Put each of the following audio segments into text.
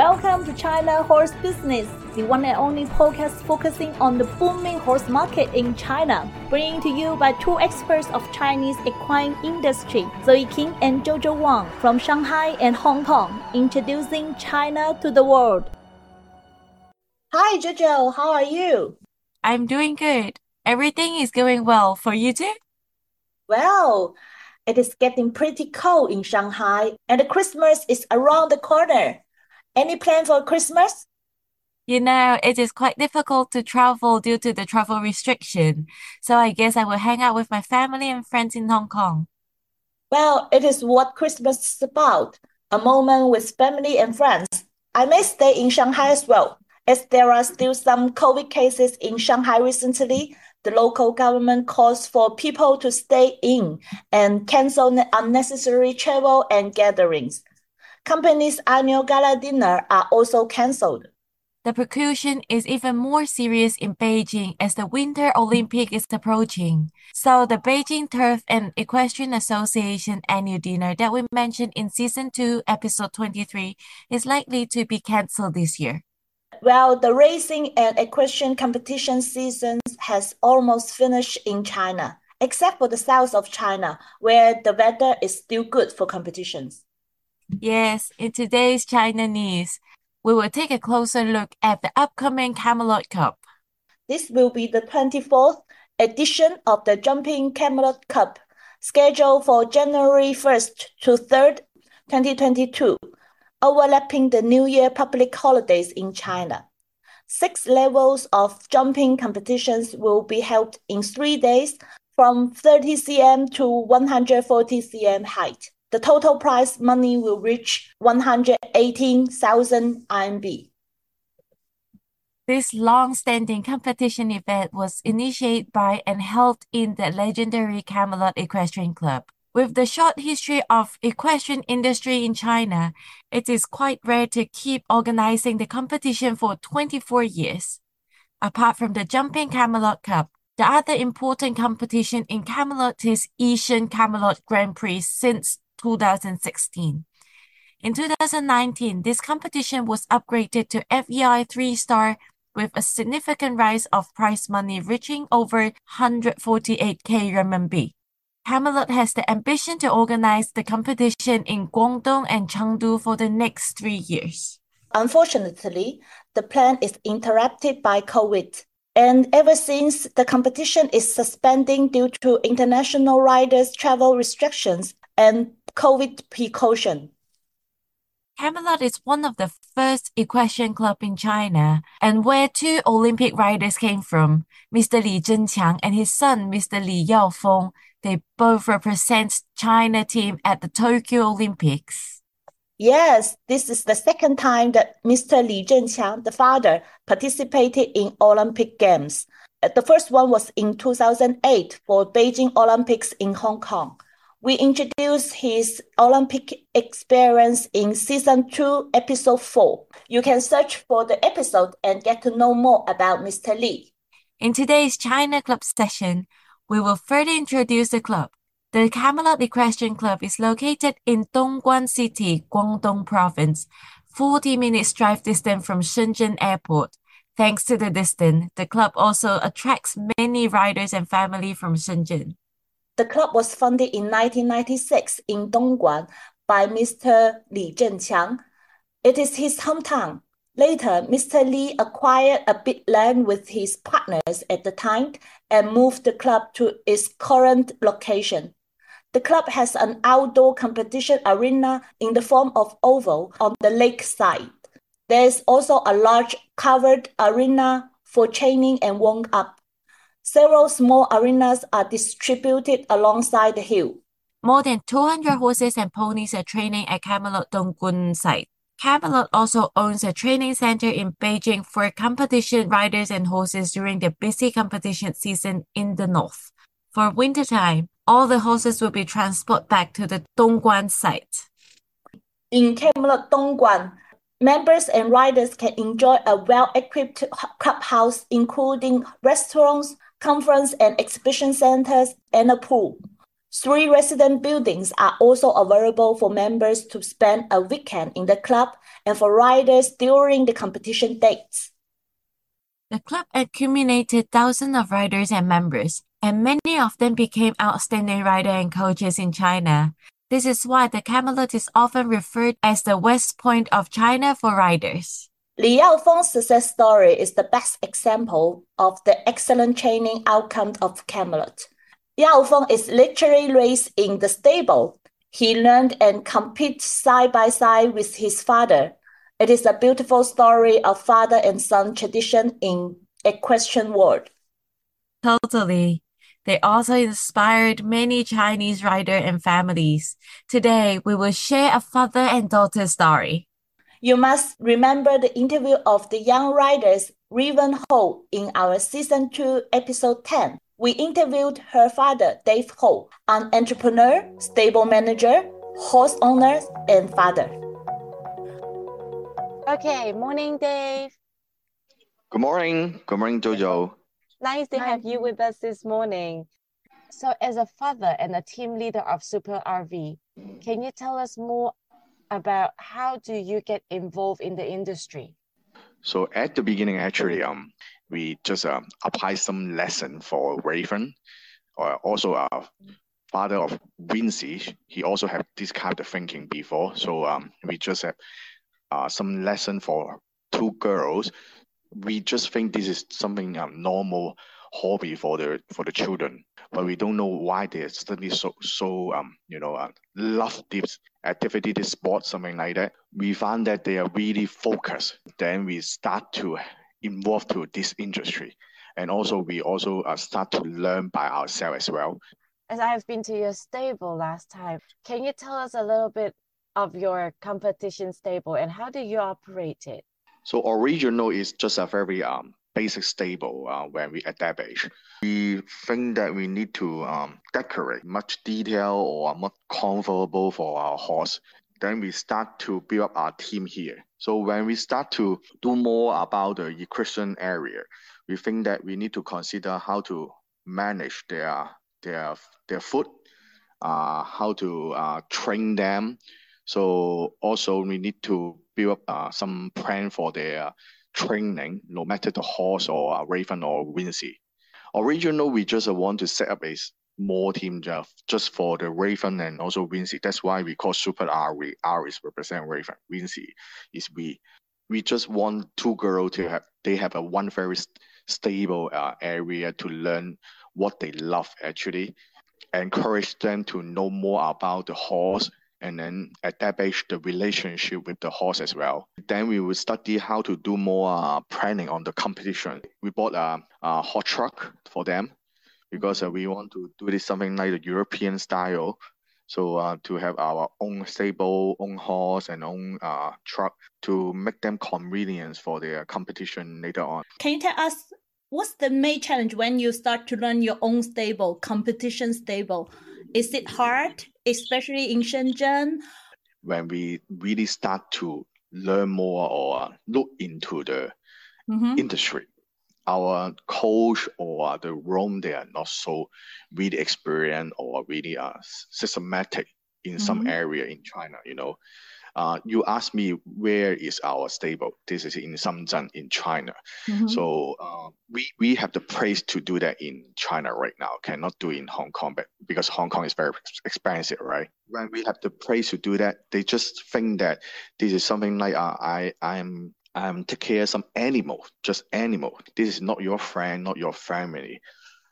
Welcome to China Horse Business, the one and only podcast focusing on the booming horse market in China. Bringing to you by two experts of Chinese equine industry, Zoe King and Jojo Wang from Shanghai and Hong Kong, introducing China to the world. Hi Jojo, how are you? I'm doing good. Everything is going well for you too? Well, it is getting pretty cold in Shanghai and Christmas is around the corner. Any plan for Christmas? You know, it is quite difficult to travel due to the travel restriction. So I guess I will hang out with my family and friends in Hong Kong. Well, it is what Christmas is about a moment with family and friends. I may stay in Shanghai as well. As there are still some COVID cases in Shanghai recently, the local government calls for people to stay in and cancel unnecessary travel and gatherings. Companies' annual gala dinner are also cancelled. The precaution is even more serious in Beijing as the Winter Olympic is approaching. So the Beijing Turf and Equestrian Association annual dinner that we mentioned in season 2 episode 23 is likely to be cancelled this year. Well, the racing and equestrian competition seasons has almost finished in China, except for the south of China, where the weather is still good for competitions. Yes, in today's China news, we will take a closer look at the upcoming Camelot Cup. This will be the 24th edition of the Jumping Camelot Cup, scheduled for January 1st to 3rd, 2022, overlapping the New Year public holidays in China. Six levels of jumping competitions will be held in three days from 30 cm to 140 cm height the total prize money will reach 118,000 RMB. This long-standing competition event was initiated by and held in the legendary Camelot Equestrian Club. With the short history of equestrian industry in China, it is quite rare to keep organizing the competition for 24 years. Apart from the Jumping Camelot Cup, the other important competition in Camelot is Yishun Camelot Grand Prix since 2016. In 2019, this competition was upgraded to FEI 3-star with a significant rise of prize money reaching over 148k RMB. Camelot has the ambition to organize the competition in Guangdong and Chengdu for the next three years. Unfortunately, the plan is interrupted by COVID. And ever since, the competition is suspending due to international riders' travel restrictions and COVID precaution. Camelot is one of the first equestrian club in China and where two Olympic riders came from, Mr. Li Zhenqiang and his son, Mr. Li Yaofeng. They both represent China team at the Tokyo Olympics. Yes, this is the second time that Mr. Li Zhenqiang, the father, participated in Olympic Games. Uh, the first one was in 2008 for Beijing Olympics in Hong Kong. We introduced his Olympic experience in season 2, episode 4. You can search for the episode and get to know more about Mr. Li. In today's China Club session, we will further introduce the club. The Camelot Equestrian Club is located in Dongguan City, Guangdong Province, 40 minutes drive distance from Shenzhen Airport. Thanks to the distance, the club also attracts many riders and family from Shenzhen. The club was founded in 1996 in Dongguan by Mr. Li Zhenqiang. It is his hometown. Later, Mr. Li acquired a bit land with his partners at the time and moved the club to its current location. The club has an outdoor competition arena in the form of oval on the lake side. There is also a large covered arena for training and warm up. Several small arenas are distributed alongside the hill. More than 200 horses and ponies are training at Camelot Dongguan site. Camelot also owns a training center in Beijing for competition riders and horses during the busy competition season in the north. For wintertime, all the horses will be transported back to the Dongguan site. In Camelot Dongguan, members and riders can enjoy a well-equipped clubhouse including restaurants, conference and exhibition centers, and a pool. Three resident buildings are also available for members to spend a weekend in the club and for riders during the competition dates. The club accumulated thousands of riders and members, and many of them became outstanding riders and coaches in China. This is why the Camelot is often referred as the West Point of China for riders. Li Yaofeng's success story is the best example of the excellent training outcome of Camelot. Yaofeng is literally raised in the stable. He learned and competed side by side with his father. It is a beautiful story of father and son tradition in equestrian world. Totally. They also inspired many Chinese riders and families. Today, we will share a father and daughter story. You must remember the interview of the young riders Riven Ho in our season 2 episode 10. We interviewed her father Dave Ho, an entrepreneur, stable manager, horse owner, and father. Okay, morning Dave. Good morning. Good morning Jojo. Nice to have you with us this morning. So as a father and a team leader of Super RV, can you tell us more about how do you get involved in the industry? So at the beginning, actually, um, we just uh, apply some lesson for Raven, uh, also uh, father of Wincy. He also have this kind of thinking before. So um, we just have uh, some lesson for two girls. We just think this is something um, normal hobby for the for the children, but we don't know why they suddenly so so um you know uh, love this activity, this sport, something like that. We found that they are really focused. Then we start to involve to this industry, and also we also uh, start to learn by ourselves as well. As I have been to your stable last time, can you tell us a little bit of your competition stable and how do you operate it? So original is just a very um basic stable uh, when we establish. We think that we need to um, decorate much detail or much comfortable for our horse. Then we start to build up our team here. So when we start to do more about the equestrian area, we think that we need to consider how to manage their their their foot, uh, how to uh, train them. So also we need to build up uh, some plan for their training, no matter the horse or Raven or Wincy. Original, we just want to set up a small team just, for the Raven and also Wincy. That's why we call Super R. We, R is represent Raven. Wincy is we. We just want two girls to have, they have a one very st stable uh, area to learn what they love actually. Encourage them to know more about the horse and then establish the relationship with the horse as well. Then we will study how to do more uh, planning on the competition. We bought a, a hot truck for them because uh, we want to do this something like the European style. So uh, to have our own stable, own horse, and own uh, truck to make them convenience for their competition later on. Can you tell us what's the main challenge when you start to run your own stable, competition stable? Is it hard, especially in Shenzhen? When we really start to learn more or look into the mm-hmm. industry, our coach or the room they are not so really experienced or really uh, systematic in mm-hmm. some area in China, you know. Uh, you asked me where is our stable. This is in Shenzhen in China. Mm-hmm. So uh, we we have the place to do that in China right now. Cannot do in Hong Kong, but because Hong Kong is very expensive, right? When we have the place to do that, they just think that this is something like uh, I I'm I'm take care of some animal, just animal. This is not your friend, not your family.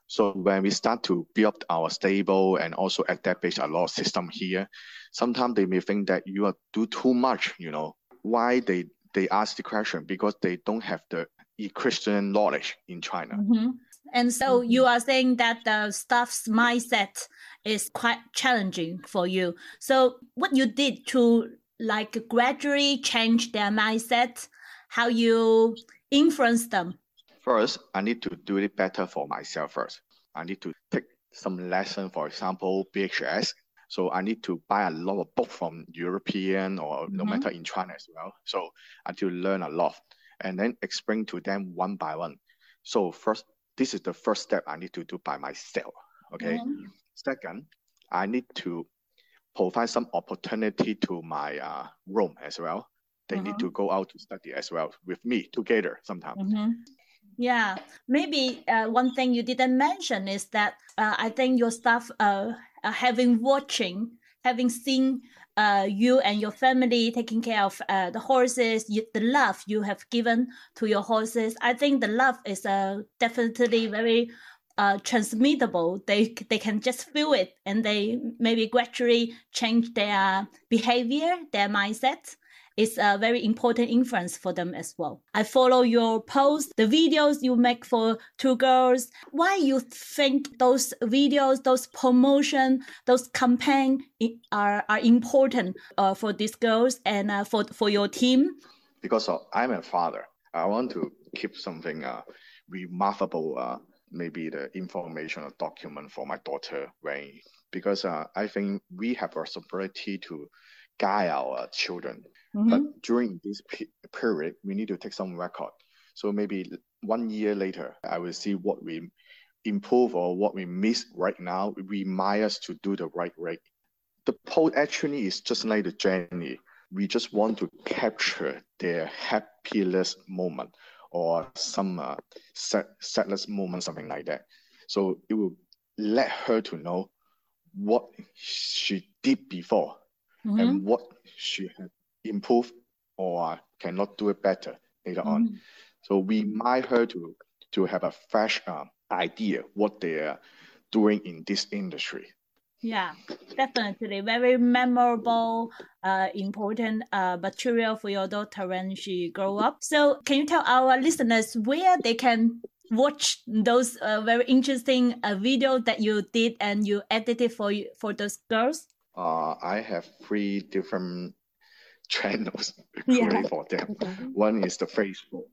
So when we start to build up our stable and also establish a lot of system here, sometimes they may think that you are do too much, you know. Why they they ask the question? Because they don't have the Christian knowledge in China. Mm-hmm. And so mm-hmm. you are saying that the staff's mindset is quite challenging for you. So what you did to like gradually change their mindset, how you influence them? First, I need to do it better for myself first. I need to take some lesson, for example, BHS. So I need to buy a lot of book from European or mm-hmm. no matter in China as well. So I need to learn a lot and then explain to them one by one. So first, this is the first step I need to do by myself. Okay. Mm-hmm. Second, I need to provide some opportunity to my uh, room as well. They Mhm. need to go out to study as well with me together sometimes. Yeah, maybe uh, one thing you didn't mention is that uh, I think your staff uh, having watching, having seen uh, you and your family taking care of uh, the horses, you, the love you have given to your horses. I think the love is uh, definitely very transmittable. They they can just feel it, and they maybe gradually change their behavior, their mindset is a very important influence for them as well. I follow your posts, the videos you make for two girls. Why you think those videos, those promotion, those campaign are are important uh, for these girls and uh, for for your team? because of, I'm a father. I want to keep something uh, remarkable, uh, maybe the information or document for my daughter when because uh, I think we have a responsibility to guide our children. But Mhm. during this pe- period, we need to take some record. So maybe one year later, I will see what we improve or what we miss right now. Remind us to do the right way. The poll actually is just like the journey. We just want to capture their happiest moment or some uh, sad, sadness moment, something like that. So it will let her to know what she did before Mhm. and what she had improved or cannot do it better later on. Mhm. So we remind her to to have a fresh um, idea what they are doing in this industry. Yeah, definitely very memorable, uh, important uh, material for your daughter when she grow up. So, can you tell our listeners where they can watch those uh, very interesting uh, videos that you did and you edited for you, for those girls? Uh, I have three different channels Yeah. for them. One is the Facebook,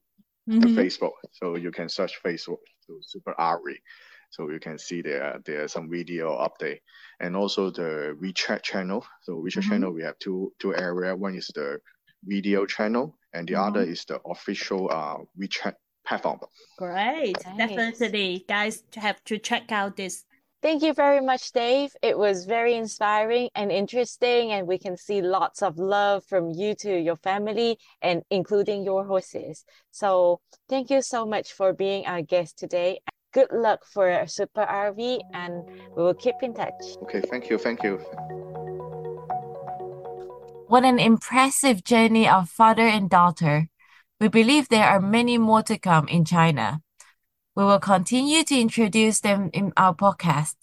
the Mhm. Facebook. So you can search Facebook to Super Ari. So you can see there there's some video update, and also the WeChat channel. So WeChat Mhm. channel we have two two area. One is the video channel, and the other is the official uh WeChat platform. Great, Nice. definitely, guys have to check out this. Thank you very much, Dave. It was very inspiring and interesting, and we can see lots of love from you to your family and including your horses. So, thank you so much for being our guest today. Good luck for Super RV, and we will keep in touch. Okay, thank you, thank you. What an impressive journey of father and daughter. We believe there are many more to come in China. We will continue to introduce them in our podcast.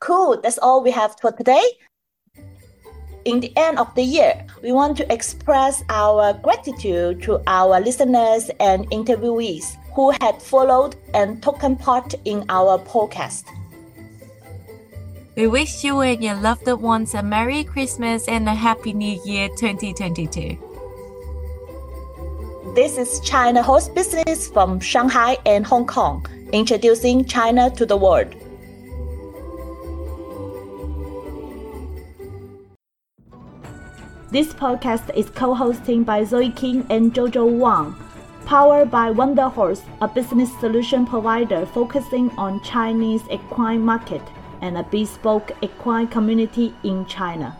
Cool, that's all we have for today. In the end of the year, we want to express our gratitude to our listeners and interviewees who had followed and taken part in our podcast. We wish you and your loved ones a Merry Christmas and a Happy New Year 2022. This is China Horse Business from Shanghai and Hong Kong, introducing China to the world. This podcast is co-hosted by Zoe King and Jojo Wang, powered by Wonder Horse, a business solution provider focusing on Chinese equine market and a bespoke equine community in China.